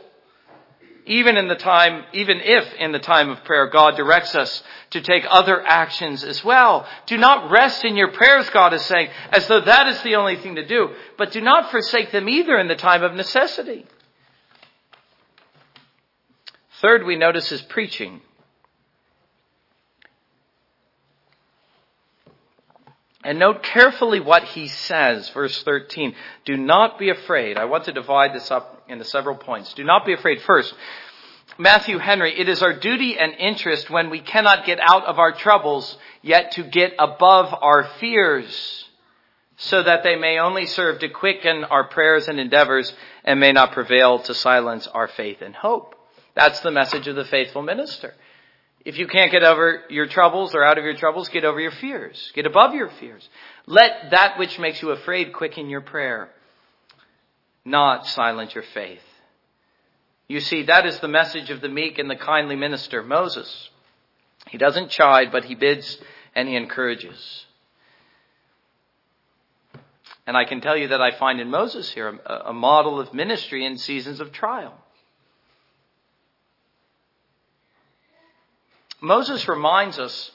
Speaker 1: Even in the time, even if in the time of prayer God directs us to take other actions as well. Do not rest in your prayers, God is saying, as though that is the only thing to do, but do not forsake them either in the time of necessity. Third, we notice is preaching. And note carefully what he says, verse 13. Do not be afraid. I want to divide this up into several points. Do not be afraid. First, Matthew Henry, it is our duty and interest when we cannot get out of our troubles, yet to get above our fears, so that they may only serve to quicken our prayers and endeavors and may not prevail to silence our faith and hope. That's the message of the faithful minister. If you can't get over your troubles or out of your troubles, get over your fears. Get above your fears. Let that which makes you afraid quicken your prayer, not silence your faith. You see, that is the message of the meek and the kindly minister, Moses. He doesn't chide, but he bids and he encourages. And I can tell you that I find in Moses here a, a model of ministry in seasons of trial. Moses reminds us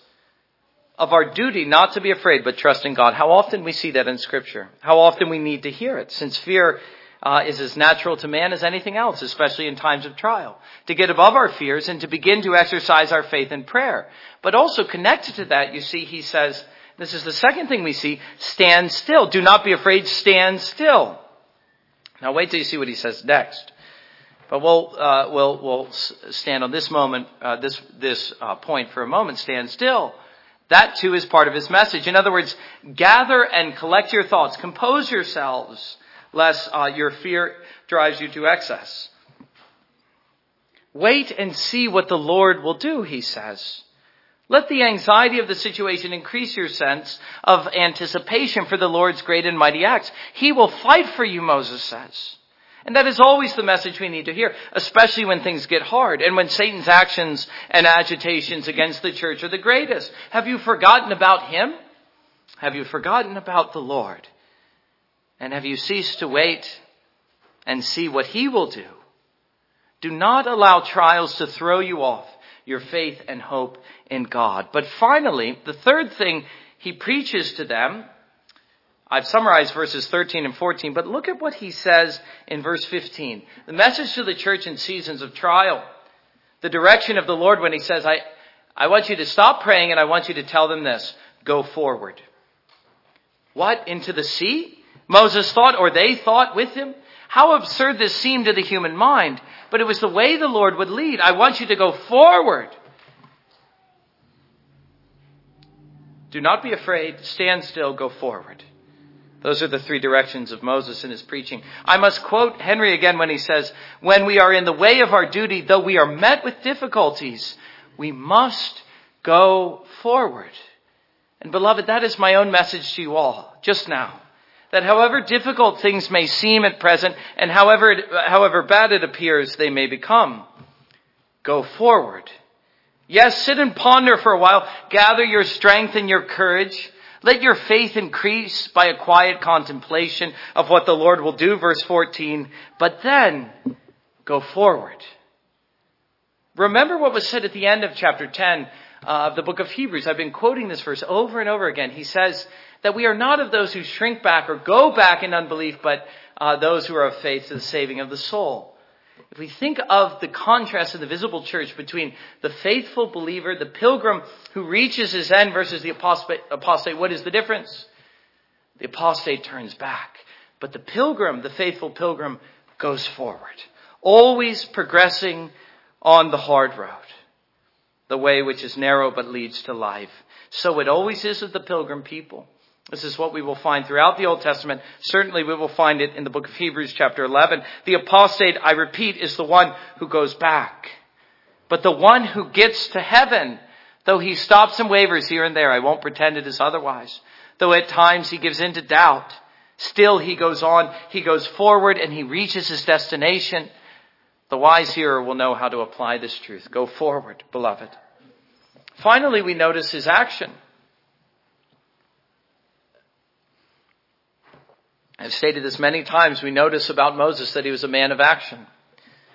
Speaker 1: of our duty not to be afraid, but trust in God. How often we see that in Scripture. How often we need to hear it, since fear uh, is as natural to man as anything else, especially in times of trial. To get above our fears and to begin to exercise our faith in prayer. But also connected to that, you see, he says, this is the second thing we see, stand still. Do not be afraid, stand still. Now wait till you see what he says next. But we'll, uh, we'll, we'll stand on this moment, uh, this, this uh, point for a moment, stand still. That too is part of his message. In other words, gather and collect your thoughts. Compose yourselves lest uh, your fear drives you to excess. Wait and see what the Lord will do, he says. Let the anxiety of the situation increase your sense of anticipation for the Lord's great and mighty acts. He will fight for you, Moses says. And that is always the message we need to hear, especially when things get hard and when Satan's actions and agitations against the church are the greatest. Have you forgotten about him? Have you forgotten about the Lord? And have you ceased to wait and see what he will do? Do not allow trials to throw you off your faith and hope in God. But finally, the third thing he preaches to them, I've summarized verses 13 and 14, but look at what he says in verse 15. The message to the church in seasons of trial. The direction of the Lord when he says, I, I want you to stop praying and I want you to tell them this. Go forward. What? Into the sea? Moses thought, or they thought with him. How absurd this seemed to the human mind, but it was the way the Lord would lead. I want you to go forward. Do not be afraid. Stand still. Go forward. Those are the three directions of Moses in his preaching. I must quote Henry again when he says, when we are in the way of our duty, though we are met with difficulties, we must go forward. And beloved, that is my own message to you all, just now that however difficult things may seem at present and however, however bad it appears they may become, go forward. Yes, sit and ponder for a while. Gather your strength and your courage. Let your faith increase by a quiet contemplation of what the Lord will do, verse 14. But then, go forward. Remember what was said at the end of chapter 10 uh, of the book of Hebrews. I've been quoting this verse over and over again. He says, that we are not of those who shrink back or go back in unbelief, but uh, those who are of faith to the saving of the soul. If we think of the contrast in the visible church between the faithful believer, the pilgrim who reaches his end versus the apostate, apostate what is the difference? The apostate turns back. But the pilgrim, the faithful pilgrim, goes forward. Always progressing on the hard road. The way which is narrow but leads to life. So it always is with the pilgrim people. This is what we will find throughout the Old Testament. Certainly we will find it in the book of Hebrews chapter 11. The apostate, I repeat, is the one who goes back. But the one who gets to heaven, though he stops and wavers here and there, I won't pretend it is otherwise. Though at times he gives in to doubt, still he goes on, he goes forward and he reaches his destination. The wise hearer will know how to apply this truth. Go forward, beloved. Finally, we notice his action. I've stated this many times. We notice about Moses that he was a man of action.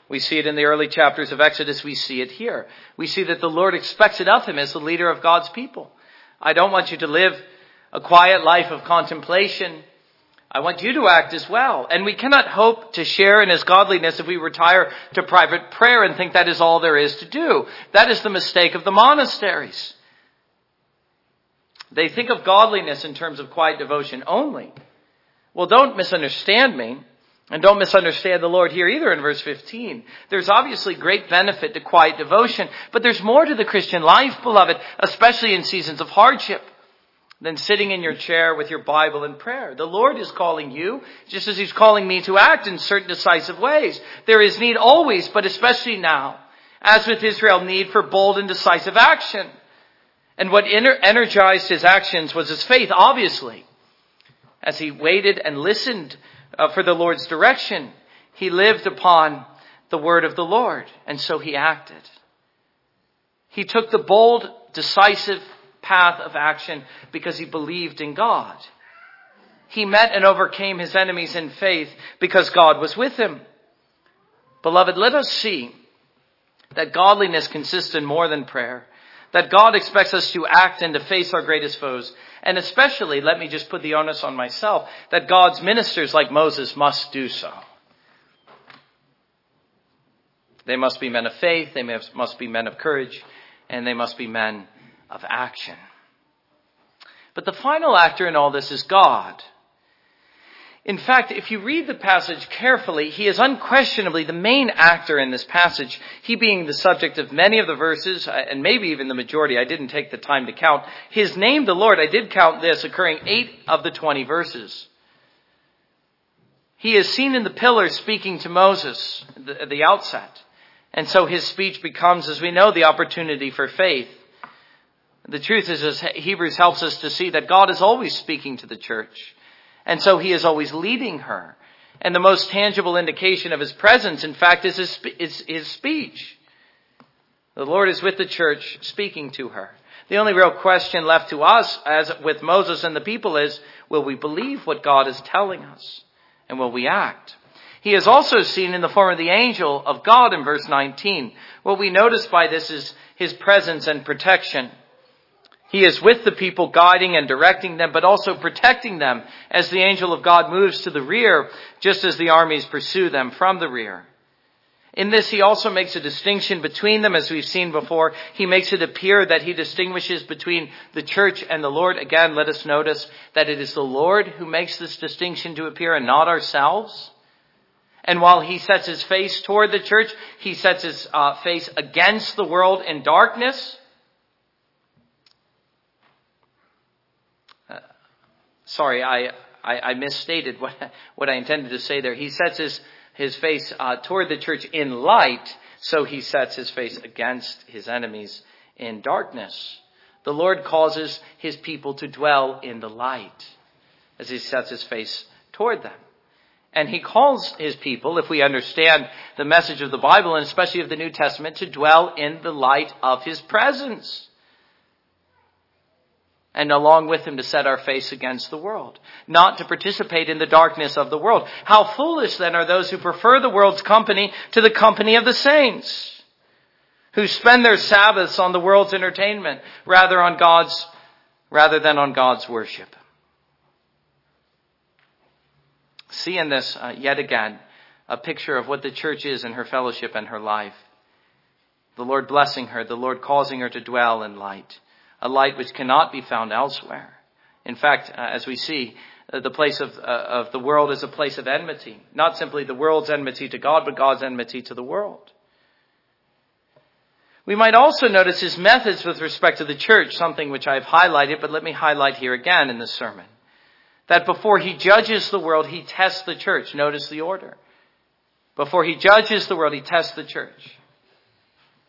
Speaker 1: We see it in the early chapters of Exodus. We see it here. We see that the Lord expects it of him as the leader of God's people. I don't want you to live a quiet life of contemplation. I want you to act as well. And we cannot hope to share in his godliness if we retire to private prayer and think that is all there is to do. That is the mistake of the monasteries. They think of godliness in terms of quiet devotion only. Well, don't misunderstand me. And don't misunderstand the Lord here either in verse 15. There's obviously great benefit to quiet devotion, but there's more to the Christian life, beloved, especially in seasons of hardship than sitting in your chair with your Bible and prayer. The Lord is calling you, just as He's calling me to act in certain decisive ways. There is need always, but especially now, as with Israel, need for bold and decisive action. And what energized his actions was his faith, obviously as he waited and listened uh, for the Lord's direction, he lived upon the word of the Lord, and so he acted. He took the bold, decisive path of action because he believed in God. He met and overcame his enemies in faith because God was with him. Beloved, let us see that godliness consists in more than prayer, that God expects us to act and to face our greatest foes, and especially, let me just put the onus on myself, that God's ministers like Moses must do so. They must be men of faith, they must be men of courage, and they must be men of action. But the final actor in all this is God. In fact, if you read the passage carefully, he is unquestionably the main actor in this passage, he being the subject of many of the verses, uh, and maybe even the majority. I didn't take the time to count. His name, the Lord, I did count this, occurring eight of the 20 verses. He is seen in the pillar speaking to Moses at the outset. And so his speech becomes, as we know, the opportunity for faith. The truth is, as Hebrews helps us to see that God is always speaking to the church. And so he is always leading her. And the most tangible indication of his presence, in fact, is his, is his speech. The Lord is with the church speaking to her. The only real question left to us, as with Moses and the people, is will we believe what God is telling us? And will we act? He is also seen in the form of the angel of God in verse 19. What we notice by this is his presence and protection. He is with the people, guiding and directing them, but also protecting them as the angel of God moves to the rear, just as the armies pursue them from the rear. In this, he also makes a distinction between them, as we've seen before. He makes it appear that he distinguishes between the church and the Lord. Again, let us notice that it is the Lord who makes this distinction to appear and not ourselves. And while he sets his face toward the church, he sets his uh, face against the world in darkness. Sorry, I, I, I, misstated what, what I intended to say there. He sets his, his face uh, toward the church in light, so he sets his face against his enemies in darkness. The Lord causes his people to dwell in the light as he sets his face toward them. And he calls his people, if we understand the message of the Bible and especially of the New Testament, to dwell in the light of his presence and along with him to set our face against the world, not to participate in the darkness of the world. How foolish then are those who prefer the world's company to the company of the saints, who spend their Sabbaths on the world's entertainment rather on God's, rather than on God's worship. See in this, uh, yet again, a picture of what the church is in her fellowship and her life. The Lord blessing her, the Lord causing her to dwell in light a light which cannot be found elsewhere. In fact, uh, as we see, uh, the place of, uh, of the world is a place of enmity. Not simply the world's enmity to God, but God's enmity to the world. We might also notice his methods with respect to the church, something which I've highlighted, but let me highlight here again in this sermon. That before he judges the world, he tests the church. Notice the order. Before he judges the world, he tests the church.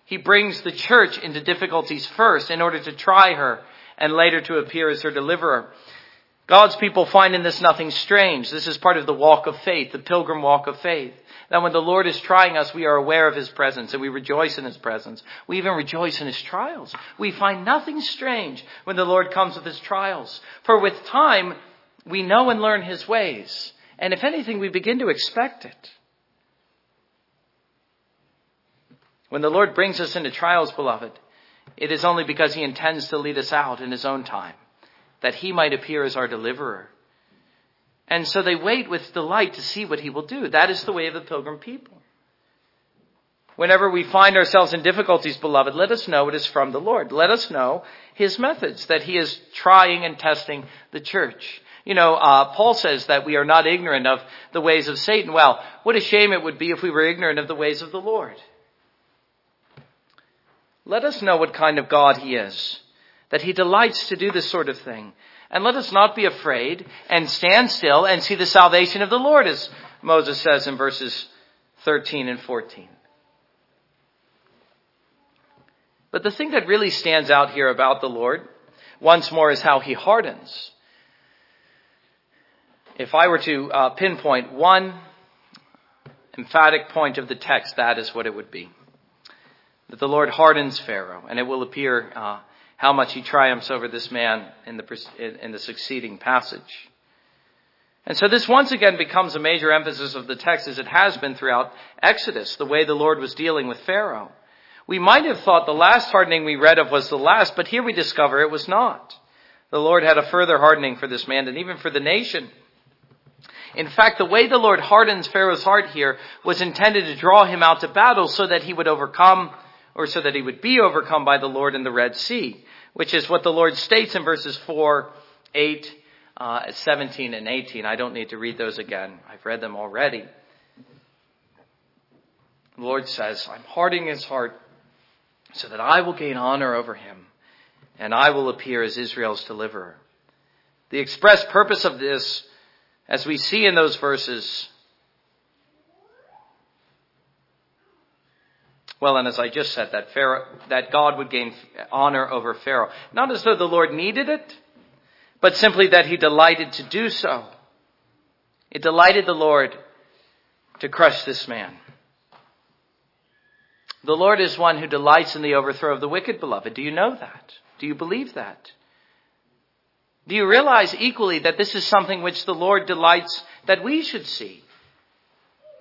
Speaker 1: He brings the church into difficulties first in order to try her and later to appear as her deliverer. God's people find in this nothing strange. This is part of the walk of faith, the pilgrim walk of faith. That when the Lord is trying us, we are aware of His presence and we rejoice in His presence. We even rejoice in His trials. We find nothing strange when the Lord comes with His trials. For with time, we know and learn His ways. And if anything, we begin to expect it. When the Lord brings us into trials, beloved, it is only because He intends to lead us out in His own time, that He might appear as our deliverer. And so they wait with delight to see what He will do. That is the way of the pilgrim people. Whenever we find ourselves in difficulties, beloved, let us know it is from the Lord. Let us know His methods, that He is trying and testing the church. You know, uh, Paul says that we are not ignorant of the ways of Satan. Well, what a shame it would be if we were ignorant of the ways of the Lord. Let us know what kind of God He is, that He delights to do this sort of thing. And let us not be afraid and stand still and see the salvation of the Lord, as Moses says in verses 13 and 14. But the thing that really stands out here about the Lord, once more, is how He hardens. If I were to uh, pinpoint one emphatic point of the text, that is what it would be that the Lord hardens Pharaoh, and it will appear uh, how much he triumphs over this man in the, in the succeeding passage. And so this once again becomes a major emphasis of the text as it has been throughout Exodus, the way the Lord was dealing with Pharaoh. We might have thought the last hardening we read of was the last, but here we discover it was not. The Lord had a further hardening for this man and even for the nation. In fact, the way the Lord hardens Pharaoh's heart here was intended to draw him out to battle so that he would overcome, or so that he would be overcome by the Lord in the Red Sea, which is what the Lord states in verses 4, 8, uh, 17, and 18. I don't need to read those again. I've read them already. The Lord says, I'm hardening his heart so that I will gain honor over him and I will appear as Israel's deliverer. The express purpose of this, as we see in those verses, well, and as I just said, that Pharaoh, that God would gain honor over Pharaoh. Not as though the Lord needed it, but simply that he delighted to do so. It delighted the Lord to crush this man. The Lord is one who delights in the overthrow of the wicked, beloved. Do you know that? Do you believe that? Do you realize equally that this is something which the Lord delights that we should see?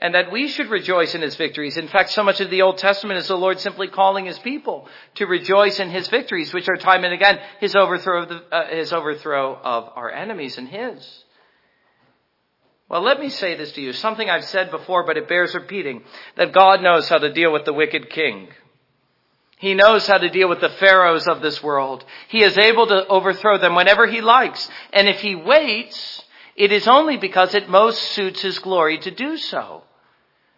Speaker 1: And that we should rejoice in his victories. In fact, so much of the Old Testament is the Lord simply calling his people to rejoice in his victories, which are time and again his overthrow of, the, uh, his overthrow of our enemies and his. Well, let me say this to you, something I've said before, but it bears repeating, that God knows how to deal with the wicked king. He knows how to deal with the pharaohs of this world. He is able to overthrow them whenever he likes. And if he waits, it is only because it most suits his glory to do so,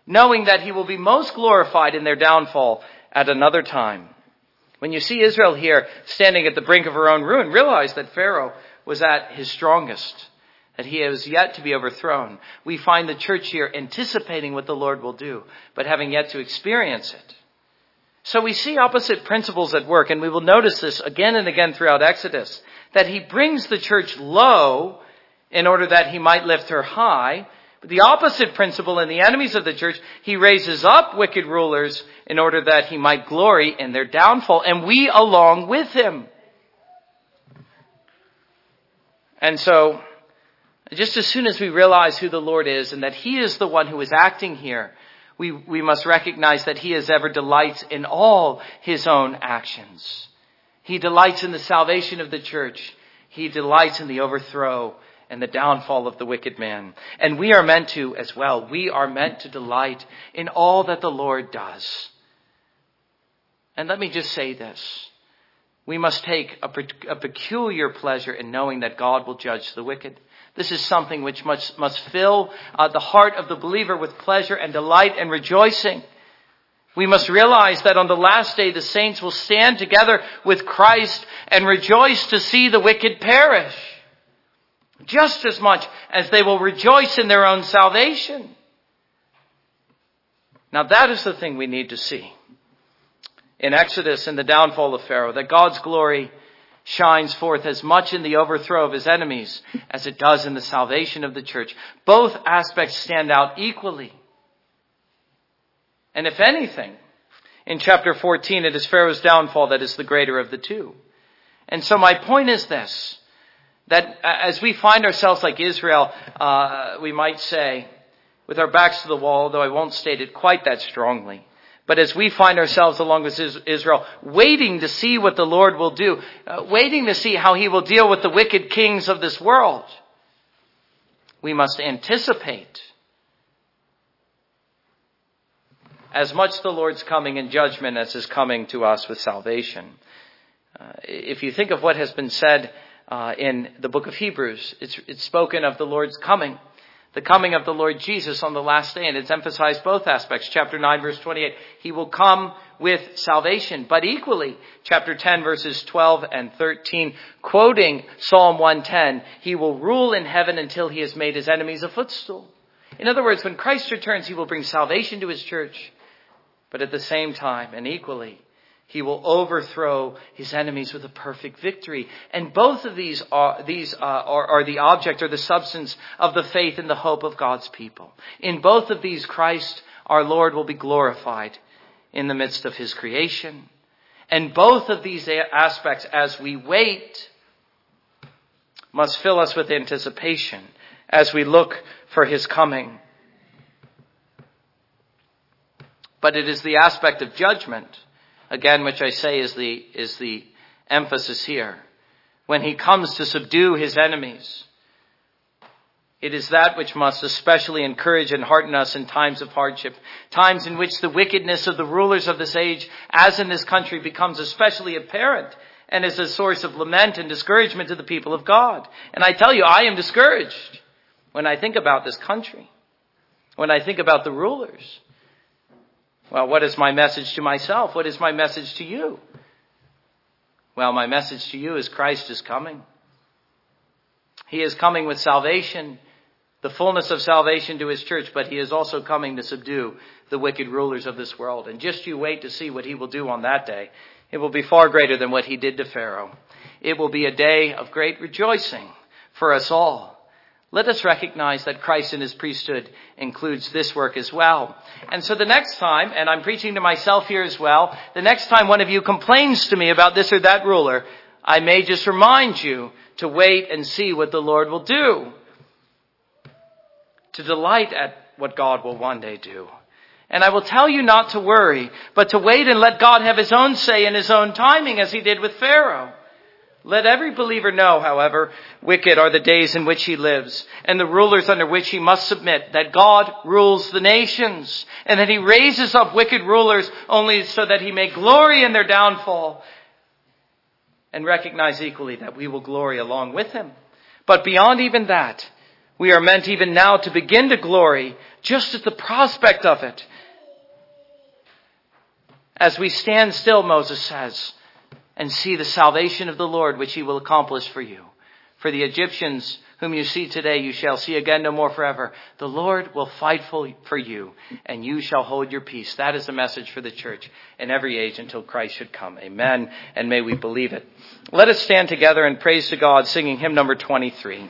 Speaker 1: knowing that he will be most glorified in their downfall at another time. When you see Israel here standing at the brink of her own ruin, realize that Pharaoh was at his strongest, that he has yet to be overthrown. We find the church here anticipating what the Lord will do, but having yet to experience it. So we see opposite principles at work, and we will notice this again and again throughout Exodus, that he brings the church low in order that he might lift her high. But the opposite principle in the enemies of the church, he raises up wicked rulers in order that he might glory in their downfall, and we along with him. And so, just as soon as we realize who the Lord is and that he is the one who is acting here, we, we must recognize that he as ever delights in all his own actions. He delights in the salvation of the church. He delights in the overthrow and the downfall of the wicked man. And we are meant to as well. We are meant to delight in all that the Lord does. And let me just say this. We must take a, a peculiar pleasure in knowing that God will judge the wicked. This is something which must, must fill uh, the heart of the believer with pleasure and delight and rejoicing. We must realize that on the last day the saints will stand together with Christ and rejoice to see the wicked perish. Just as much as they will rejoice in their own salvation. Now that is the thing we need to see. In Exodus and the downfall of Pharaoh, that God's glory shines forth as much in the overthrow of his enemies as it does in the salvation of the church. Both aspects stand out equally. And if anything, in chapter 14, it is Pharaoh's downfall that is the greater of the two. And so my point is this, that as we find ourselves like Israel, uh, we might say, with our backs to the wall, though I won't state it quite that strongly, but as we find ourselves along with Israel, waiting to see what the Lord will do, uh, waiting to see how he will deal with the wicked kings of this world, we must anticipate as much the Lord's coming in judgment as his coming to us with salvation. Uh, if you think of what has been said uh, in the book of Hebrews, it's, it's spoken of the Lord's coming the coming of the Lord Jesus on the last day, and it's emphasized both aspects. Chapter 9 verse 28, He will come with salvation, but equally, chapter 10 verses 12 and 13, quoting Psalm 110, He will rule in heaven until He has made His enemies a footstool. In other words, when Christ returns, He will bring salvation to His church, but at the same time and equally, he will overthrow his enemies with a perfect victory. And both of these are, these, uh, are, are the object or the substance of the faith and the hope of God's people. In both of these, Christ, our Lord, will be glorified in the midst of his creation. And both of these aspects, as we wait, must fill us with anticipation as we look for his coming. But it is the aspect of judgment again, which I say is the, is the emphasis here. When he comes to subdue his enemies, It is that which must especially encourage and hearten us in times of hardship, times in which the wickedness of the rulers of this age, as in this country, becomes especially apparent and is a source of lament and discouragement to the people of God. And I tell you, I am discouraged when I think about this country, when I think about the rulers. Well, what is my message to myself? What is my message to you? Well, my message to you is Christ is coming. He is coming with salvation the fullness of salvation to his church, but he is also coming to subdue the wicked rulers of this world. And just you wait to see what he will do on that day. It will be far greater than what he did to Pharaoh. It will be a day of great rejoicing for us all. Let us recognize that Christ in his priesthood includes this work as well. And so the next time, and I'm preaching to myself here as well, the next time one of you complains to me about this or that ruler, I may just remind you to wait and see what the Lord will do to delight at what God will one day do. And I will tell you not to worry, but to wait and let God have his own say in his own timing as he did with Pharaoh. Let every believer know, however, wicked are the days in which he lives and the rulers under which he must submit, that God rules the nations and that he raises up wicked rulers only so that he may glory in their downfall and recognize equally that we will glory along with him. But beyond even that, we are meant even now to begin to glory just at the prospect of it. As we stand still, Moses says, and see the salvation of the Lord which he will accomplish for you. For the Egyptians whom you see today, you shall see again no more forever. The Lord will fight for you, and you shall hold your peace. That is the message for the church in every age until Christ should come. Amen. And may we believe it. Let us stand together and praise to God, singing hymn number 23.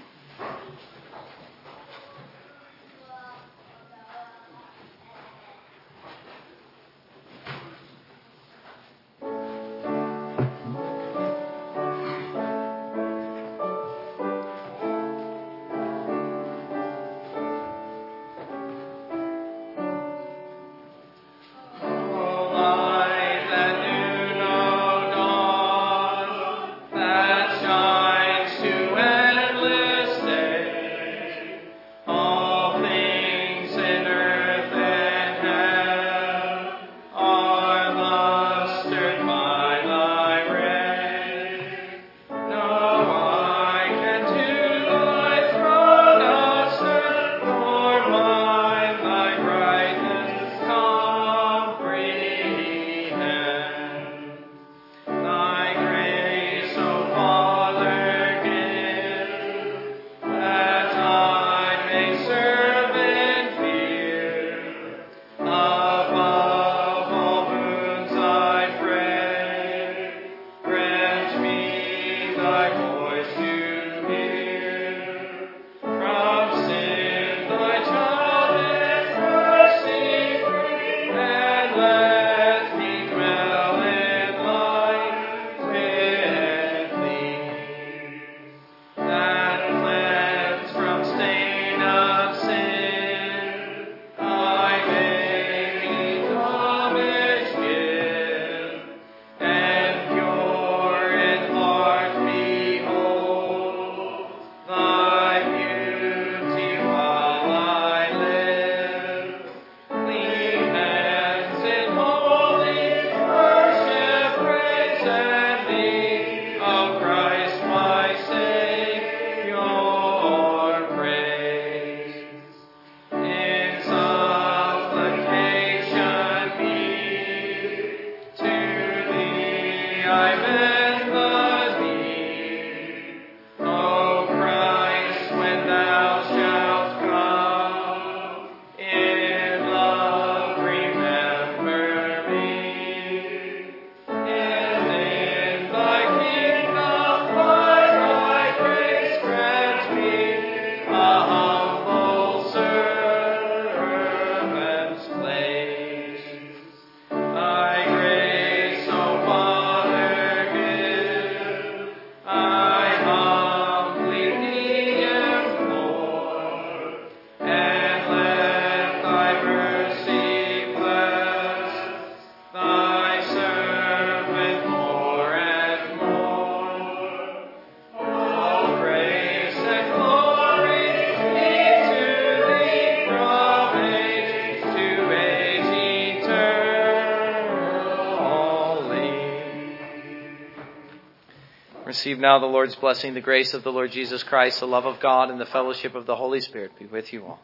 Speaker 1: Receive now the Lord's blessing, the grace of the Lord Jesus Christ, the love of God, and the fellowship of the Holy Spirit be with you all.